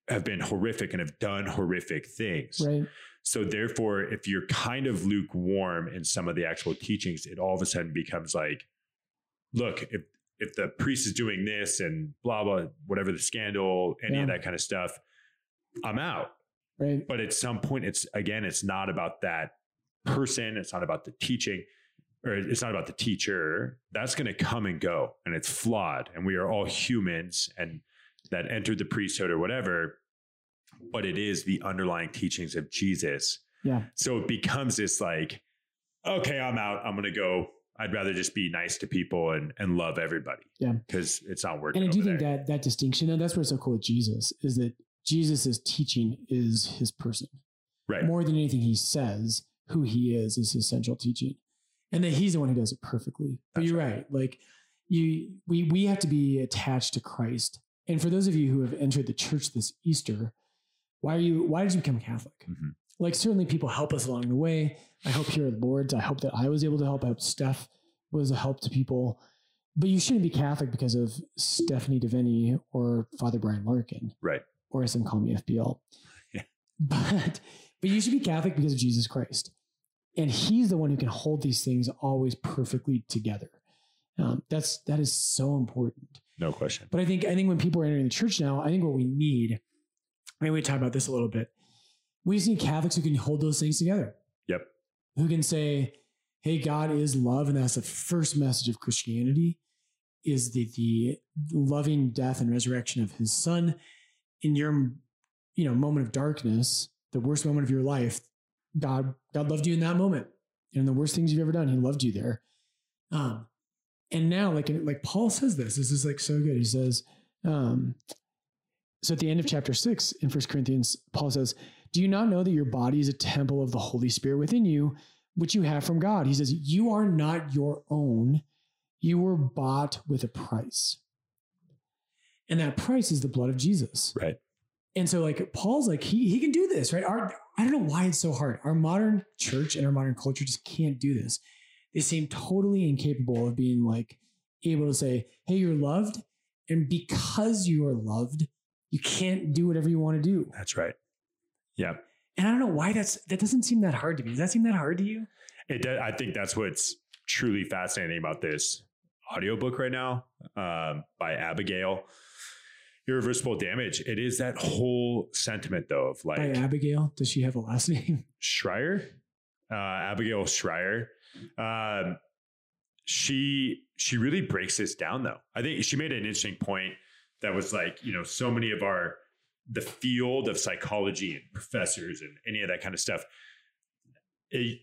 have been horrific and have done horrific things. Right. So therefore if you're kind of lukewarm in some of the actual teachings it all of a sudden becomes like look if if the priest is doing this and blah blah whatever the scandal any Yeah. of that kind of stuff i'm out Right. but at some point it's again it's not about that person it's not about the teaching or it's not about the teacher that's going to come and go and it's flawed and we are all humans and that entered the priesthood or whatever but it is the underlying teachings of jesus Yeah. so it becomes this like okay i'm out i'm going to go i'd rather just be nice to people and and love everybody Yeah. because it's not working And I do over think there. that that distinction, and that's what's so cool with Jesus, is that Jesus' teaching is his person. right More than anything he says, who he is is his central teaching. And that he's the one who does it perfectly. But That's you're right. Like you we we have to be attached to Christ. And for those of you who have entered the church this Easter, why are you why did you become Catholic? Mhm. Like certainly people help us along the way. I hope here at Lord's, I hope that I was able to help. I hope Steph was a help to people. But you shouldn't be Catholic because of Stephanie Deviney or Father Brian Larkin. Right. Or as some call me FBL. Yeah. But but you should be Catholic because of Jesus Christ. And he's the one who can hold these things always perfectly together. Um, that's that is so important. no question But I think I think when people are entering the church now, I think what we need, mean, we talk about this a little bit. We just need Catholics who can hold those things together. Who can say, "Hey, God is love," and that's the first message of Christianity: is the the loving death and resurrection of His Son in your, you know, moment of darkness, the worst moment of your life. God, God loved you in that moment, and the worst things you've ever done, He loved you there. Um, and now, like like Paul says this, this is like so good. He says, um, so at the end of chapter six in First Corinthians, Paul says, "Do you not know that your body is a temple of the Holy Spirit within you, which you have from God?" He says, "You are not your own; you were bought with a price, and that price is the blood of Jesus." right And so, like Paul's like he he can do this, right? Our I don't know why it's so hard. Our modern church and our modern culture just can't do this. They seem totally incapable of being like able to say, "Hey, you're loved," and because you are loved, you can't do whatever you want to do. that's right yeah And I don't know why that's that doesn't seem that hard to me. Does that seem that hard to you? It does, I think that's what's truly fascinating about this audiobook right now um, by Abigail. Irreversible damage. It is that whole sentiment though of By like Abigail, does she have a last name? Shrier, uh, Abigail Shrier. Um, she she really breaks this down though. I think she made an interesting point that was like you know so many of our the field of psychology and professors and any of that kind of stuff. It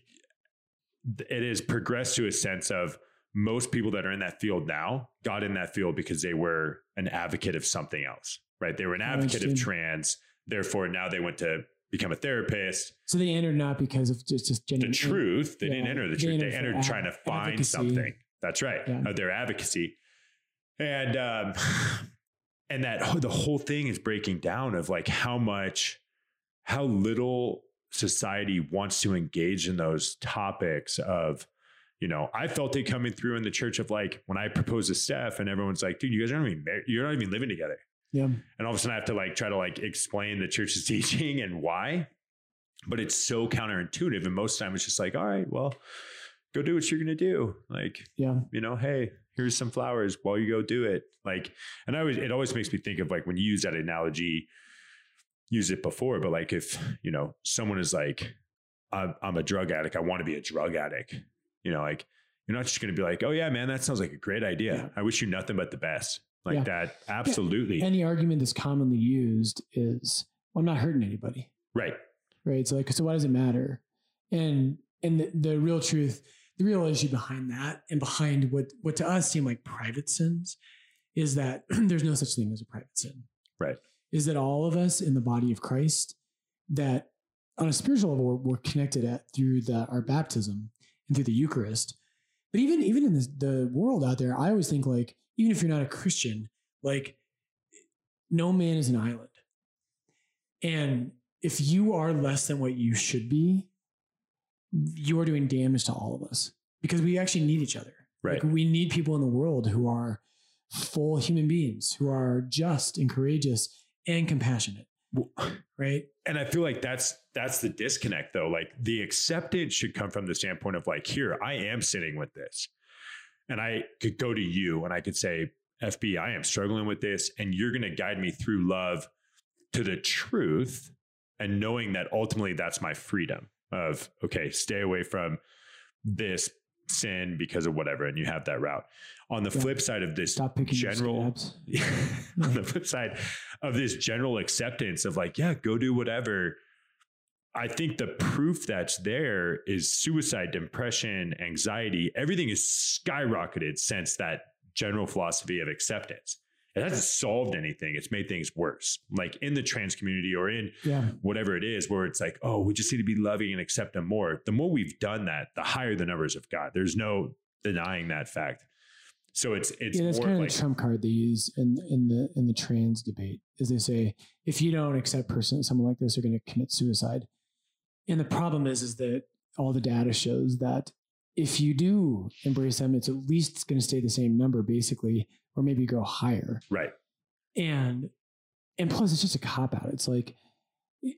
it has progressed to a sense of most people that are in that field now got in that field because they were an advocate of something else, right? They were an Oh, advocate of trans. Therefore, now they went to become a therapist So they entered not because of just just the truth. They didn't enter the they truth. They entered for entered trying to find advocacy. something. That's right. Yeah. Of their advocacy. And um and that the whole thing is breaking down of like how much how little society wants to engage in those topics of you know, I felt it coming through in the church of like when I proposed to Steph and everyone's like, dude, you guys aren't even married. You're not even living together. Yeah. And all of a sudden I have to like try to like explain the church's teaching and why. But it's so counterintuitive. And most of the time it's just like, all right, well, go do what you're gonna do. Like, Yeah. you know, hey, here's some flowers while you go do it. Like, and I always it always makes me think of like when you use that analogy, use it before, but like if, you know, someone is like, I'm, I'm a drug addict, I want to be a drug addict, you know, like you're not just gonna be like, oh yeah, man, that sounds like a great idea. Yeah. I wish you nothing but the best. Like Yeah. that, absolutely. And the argument that's commonly used is, well, I'm not hurting anybody. right. right? So like, so why does it matter? And and the, the real truth, the real issue behind that, and behind what what to us seem like private sins, is that there's no such thing as a private sin. Right. Is that all of us in the body of Christ that on a spiritual level we're, we're connected at through the our baptism and through the Eucharist. But even even in the, the world out there, I always think like even if you're not a Christian, like no man is an island. And if you are less than what you should be, you are doing damage to all of us because we actually need each other. Right. Like we need people in the world who are full human beings, who are just and courageous and compassionate, Well, right? and I feel like that's that's the disconnect though. Like the acceptance should come from the standpoint of like, here, I am sitting with this. and I could go to you and I could say, FB, I am struggling with this, and you're going to guide me through love to the truth and knowing that ultimately that's my freedom of, okay, stay away from this sin because of whatever, and you have that route. On the Yeah. flip side of this general, on the flip side of this general acceptance of like, yeah, go do whatever. I think the proof that's there is suicide, depression, anxiety. Everything is skyrocketed since that general philosophy of acceptance. It hasn't solved anything. It's made things worse. Like in the trans community or in Yeah. whatever it is, where it's like, oh, we just need to be loving and accept them more. The more we've done that, the higher the numbers have got. There's no denying that fact. So it's it's yeah, that's kind of like the trump card they use in in the in the trans debate. Is they say if you don't accept person someone like this, you're going to commit suicide. And the problem is, is that all the data shows that if you do embrace them, it's at least going to stay the same number, basically, or maybe go higher. right. And and plus, it's just a cop out. It's like it,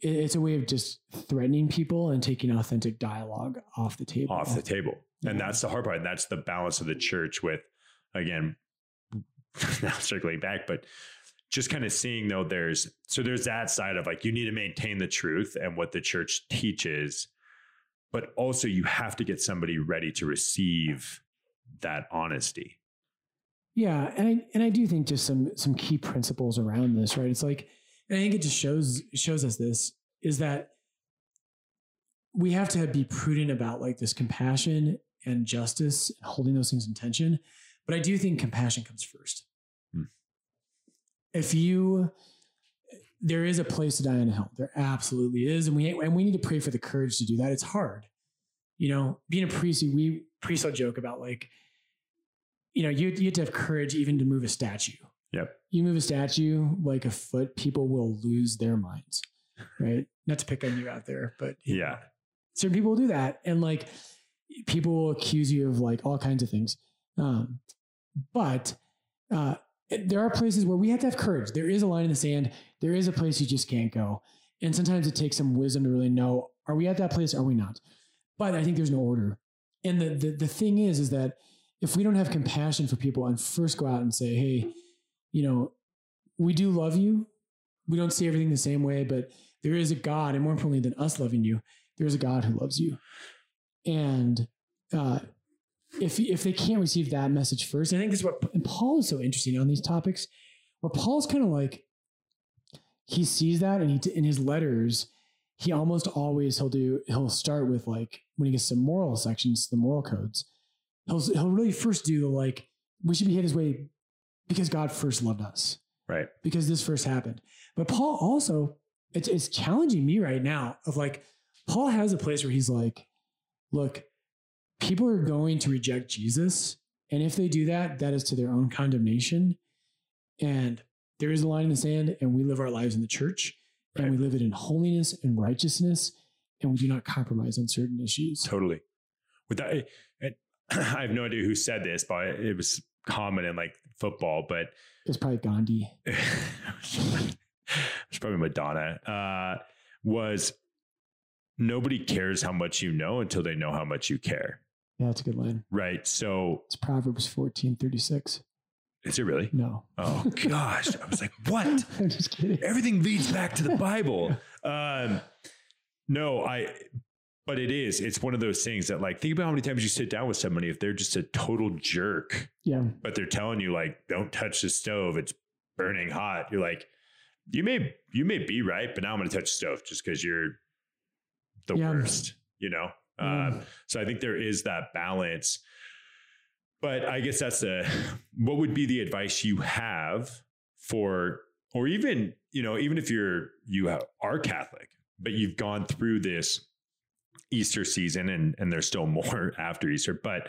it's a way of just threatening people and taking authentic dialogue off the table. off the table. And that's the hard part. And that's the balance of the church with, again, now circling back, but just kind of seeing though there's so there's that side of like you need to maintain the truth and what the church teaches, but also you have to get somebody ready to receive that honesty. Yeah, and I and I do think just some some key principles around this, right? It's like, and I think it just shows shows us this is that we have to be prudent about like this compassion and justice and holding those things in tension. But I do think compassion comes first. Hmm. If you there is a place to die on a hill. There absolutely is. And we and we need to pray for the courage to do that. It's hard. You know, being a priest, we priests will joke about like, you know, you, you have to have courage even to move a statue. Yep. You move a statue like a foot, people will lose their minds. Right. Not to pick on you out there, but you know, Yeah. certain people will do that. And like people will accuse you of like all kinds of things. Um, but uh, there are places where we have to have courage. There is a line in the sand. There is a place you just can't go. And sometimes it takes some wisdom to really know, are we at that place? Are we not? But I think there's no order. And the, the, the thing is, is that if we don't have compassion for people and first go out and say, Hey, you know, we do love you. We don't see everything the same way, but there is a God. And more importantly than us loving you, there is a God who loves you. And, uh, if if they can't receive that message first, I think this is what Paul is so interesting on these topics, where Paul's kind of like he sees that and he in his letters he almost always he'll do he'll start with like when he gets to moral sections the moral codes he'll he'll really first do the like we should behave this way because God first loved us Right. because this first happened. But Paul also, it's, it's challenging me right now of like, Paul has a place where he's like, look, people are going to reject Jesus. And if they do that, that is to their own condemnation. And there is a line in the sand, and we live our lives in the church, and we live it in holiness and righteousness, and we do not compromise on certain issues. Totally. With that, it, I have no idea who said this, but it was common in like football, but It's probably Gandhi. it's probably Madonna, uh, was nobody cares how much you know until they know how much you care. Yeah, that's a good line. Right. So It's Proverbs fourteen thirty six. is it really? No. Oh gosh. I was like, what? I'm just kidding. Everything leads back to the Bible. Um, no, I, but it is. It's one of those things that, like, think about how many times you sit down with somebody if they're just a total jerk, Yeah. but they're telling you like, don't touch the stove; it's burning hot. You're like, you may you may be right, but now I'm going to touch the stove just because you're the Yeah. worst. You know. Um, so I think there is that balance. But I guess that's the what would be the advice you have for or even, you know, even if you're you are Catholic, but you've gone through this Easter season and and there's still more after Easter, but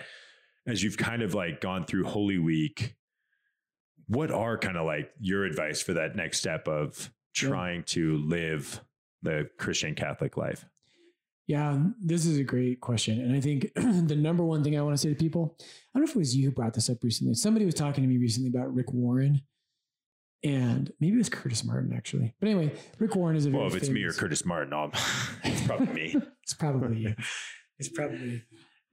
as you've kind of like gone through Holy Week, what are kind of like your advice for that next step of Yeah. trying to live the Christian Catholic life? Yeah, this is a great question. And I think the number one thing I want to say to people, I don't know if it was you who brought this up recently. Somebody was talking to me recently about Rick Warren. And maybe it was Curtis Martin, actually. But anyway, Rick Warren is a very Well, if it's me or Curtis Martin, I'll, it's probably me. it's probably you. It's probably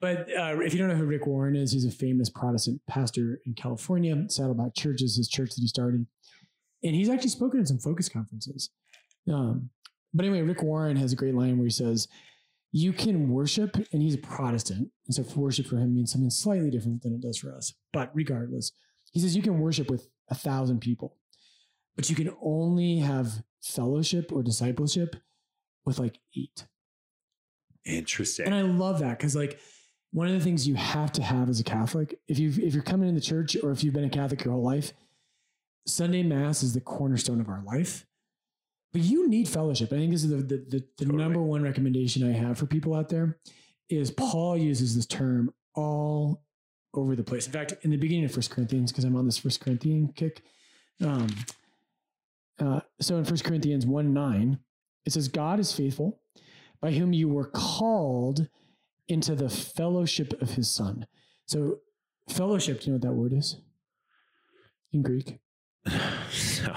But uh, if you don't know who Rick Warren is, he's a famous Protestant pastor in California. Saddleback Church is his church that he started. And he's actually spoken at some focus conferences. Um, but anyway, Rick Warren has a great line where he says, You can worship, and he's a Protestant. And so worship for him means something slightly different than it does for us. But regardless, he says, You can worship with a thousand people, but you can only have fellowship or discipleship with like eight. Interesting. And I love that because like one of the things you have to have as a Catholic, if you if you're coming in the church or if you've been a Catholic your whole life, Sunday Mass is the cornerstone of our life. But you need fellowship. I think this is the the, the, the Totally. number one recommendation I have for people out there is Paul uses this term all over the place. In fact, in the beginning of First Corinthians, because I'm on this First Corinthian kick. Um, uh, so in First Corinthians 1 9, it says, God is faithful, by whom you were called into the fellowship of his son. So fellowship, do you know what that word is in Greek? so,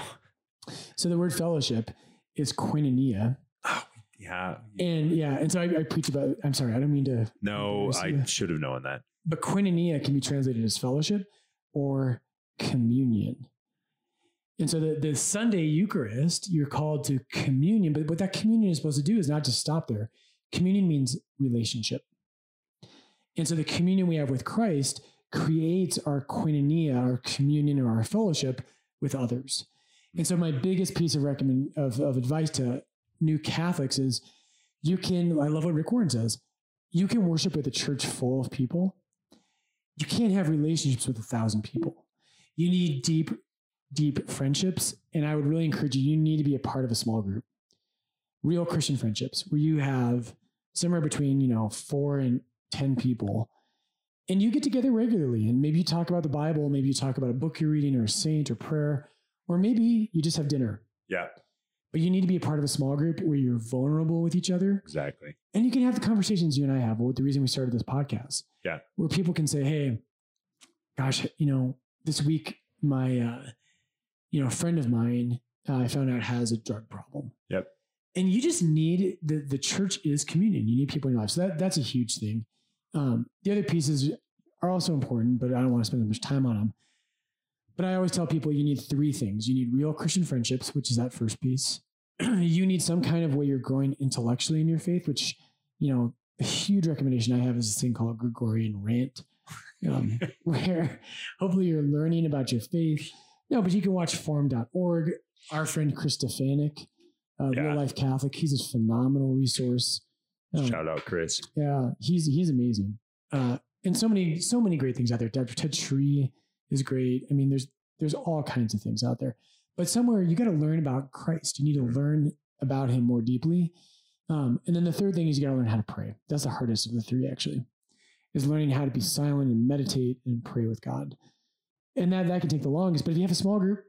So the word fellowship is koinonia. oh, yeah. And yeah, and so I, I preach about, I'm sorry, I don't mean to, No, I Yeah. should have known that. but koinonia can be translated as fellowship or communion. And so the, the Sunday Eucharist, you're called to communion, but what that communion is supposed to do is not just stop there. Communion means relationship. And so the communion we have with Christ creates our koinonia, our communion or our fellowship with others. And so my biggest piece of recommend of, of advice to new Catholics is you can, I love what Rick Warren says, you can worship with a church full of people. You can't have relationships with a thousand people. You need deep, deep friendships. And I would really encourage you, you need to be a part of a small group. Real Christian friendships where you have somewhere between, you know, four and 10 people. And you get together regularly and maybe you talk about the Bible, maybe you talk about a book you're reading or a saint or prayer, or maybe you just have dinner. Yeah, But you need to be a part of a small group where you're vulnerable with each other exactly. and you can have the conversations you and I have. Well, the reason we started this podcast. Yeah. Where people can say, Hey, gosh, you know, this week, my, uh, you know, a friend of mine, uh, I found out has a drug problem. Yep. And you just need the, the church is communion. You need people in your life. So that, that's a huge thing. Um, the other pieces are also important, but I don't want to spend that much time on them. But I always tell people you need three things. You need real Christian friendships, which is that first piece. you need some kind of way you're growing intellectually in your faith, which, you know, a huge recommendation I have is this thing called Gregorian rant, um, where hopefully you're learning about your faith. No, but you can watch formed.org. Our friend Chris Stefanick, uh, Yeah. Real Life Catholic, he's a phenomenal resource. Um, Shout out, Chris. yeah, he's he's amazing. Uh, and so many so many great things out there. Dr. Ted Sri is great. I mean, there's there's all kinds of things out there. But somewhere you got to learn about Christ. You need to learn about him more deeply. Um, and then the third thing is you got to learn how to pray. That's the hardest of the three, actually, is learning how to be silent and meditate and pray with God. And that that can take the longest. But if you have a small group,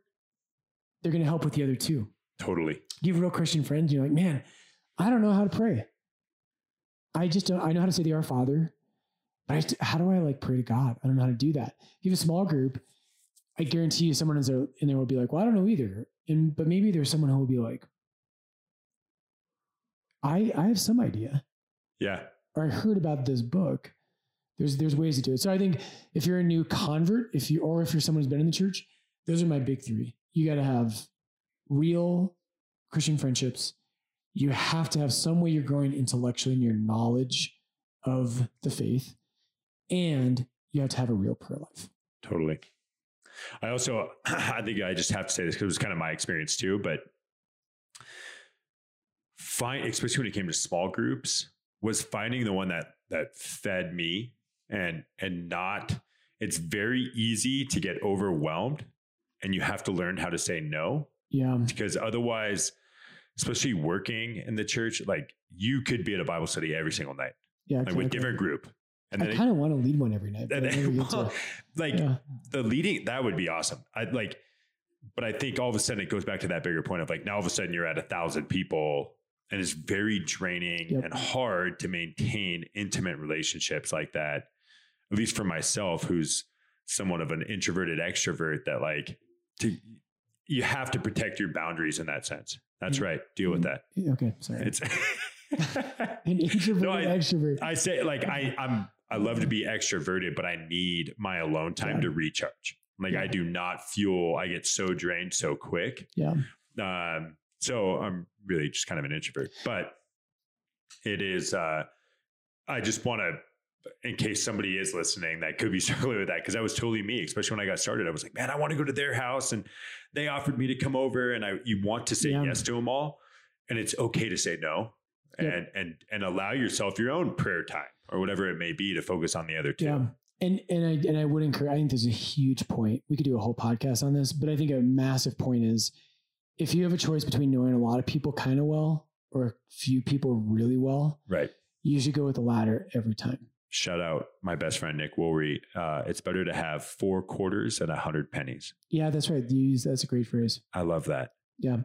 they're going to help with the other two Totally. you have real Christian friends, you're like, man, I don't know how to pray. I just don't, I know how to say the Our Father, but I just, how do I like pray to God? I don't know how to do that. If you have a small group, I guarantee you someone is there in there will be like, well, I don't know either. And, but maybe there's someone who will be like, I, I have some idea Yeah. or I heard about this book. There's there's ways to do it. So I think if you're a new convert, if you or if you're someone who's been in the church, those are my big three. You got to have real Christian friendships. You have to have some way you're growing intellectually in your knowledge of the faith, and you have to have a real prayer life. Totally. I also, I think I just have to say this because it was kind of my experience too, but find, especially when it came to small groups, was finding the one that that fed me and and not. It's very easy to get overwhelmed, and you have to learn how to say no Yeah, because otherwise, especially working in the church, like you could be at a Bible study every single night, yeah. like with exactly. different group, and I kind of want to lead one every night. and then- get to like yeah, the leading that would be awesome. I like, but I think all of a sudden it goes back to that bigger point of like now all of a sudden you're at a thousand people and it's very draining Yep. and hard to maintain intimate relationships like that. At least for myself, who's somewhat of an introverted extrovert, that like to you have to protect your boundaries in that sense. That's Mm. right. Deal with that. okay, sorry. It's An introvert, No, I- extrovert. I say like I I'm I love to be extroverted, but I need my alone time Yeah. to recharge. Like I do not fuel. I get so drained so quick. Yeah. Um, so I'm really just kind of an introvert, but it is, uh, I just want to, in case somebody is listening that could be struggling with that, because that was totally me, especially when I got started. I was like, man, I want to go to their house and they offered me to come over and I, you want to say Yeah. yes to them all. And it's okay to say no Yeah. and, and, and allow yourself your own prayer time or whatever it may be to focus on the other two. Yeah. And and I and I would encourage I think there's a huge point. We could do a whole podcast on this, but I think a massive point is if you have a choice between knowing a lot of people kind of well or a few people really well, Right. you should go with the latter every time. Shout out my best friend, Nick Woolry. Uh, it's better to have four quarters and a hundred pennies. Yeah, that's right. You use that's a great phrase. I love that. Yeah.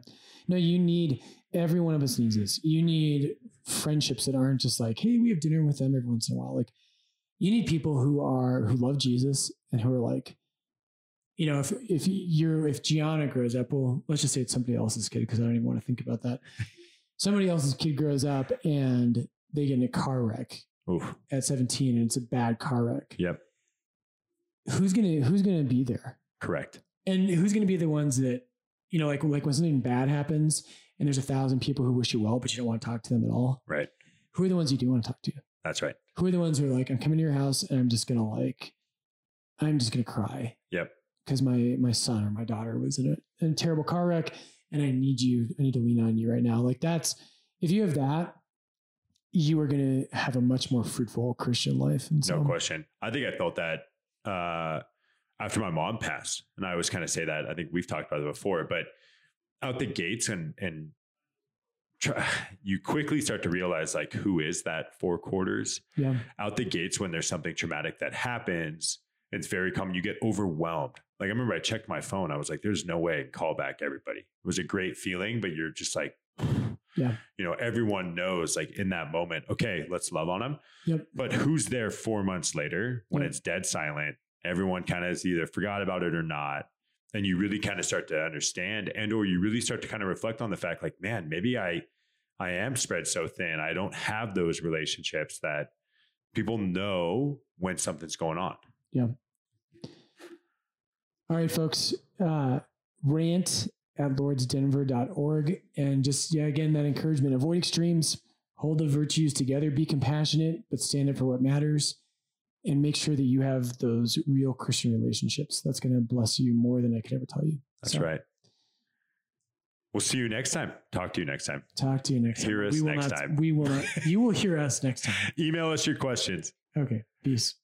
No, you need every one of us needs this. You need friendships that aren't just like, hey, we have dinner with them every once in a while. Like you need people who are who love Jesus and who are like, you know, if if you're if Gianna grows up, well, let's just say it's somebody else's kid because I don't even want to think about that. Somebody else's kid grows up and they get in a car wreck Oof. at 17 and it's a bad car wreck. Yep. Who's gonna who's gonna be there? Correct. and who's going to be the ones that you know like like when something bad happens and there's a thousand people who wish you well but you don't want to talk to them at all Right. who are the ones you do want to talk to That's right. who are the ones who are like i'm coming to your house and i'm just going to like i'm just going to cry Yep. because my my son or my daughter was in a, in a terrible car wreck and i need you i need to lean on you right now like that's if you have that you are going to have a much more fruitful christian life and so No question. I think I felt that uh, after my mom passed, and I always kind of say that. I think we've talked about it before, but out the gates and and try, you quickly start to realize like who is that four quarters yeah out the gates when there's something traumatic that happens. It's very common. You get overwhelmed. Like I remember I checked my phone. I was like, "There's no way I can call back everybody." It was a great feeling, but you're just like, Yeah. you know, everyone knows like in that moment, okay, let's love on them. Yep. But who's there four months later when Yep. it's dead silent? Everyone kind of has either forgot about it or not. And you really kind of start to understand and or you really start to kind of reflect on the fact like, man, maybe I I am spread so thin. I don't have those relationships that people know when something's going on. Yeah. All right, folks. Uh, rant at lordsdenver.org. And just, yeah, again, that encouragement avoid extremes, hold the virtues together, be compassionate, but stand up for what matters, and make sure that you have those real Christian relationships. That's going to bless you more than I could ever tell you. That's So, right. We'll see you next time. Talk to you next time. Talk to you next time. Hear us we will next not, time. We will not, you will hear us next time. Email us your questions. Okay. Peace.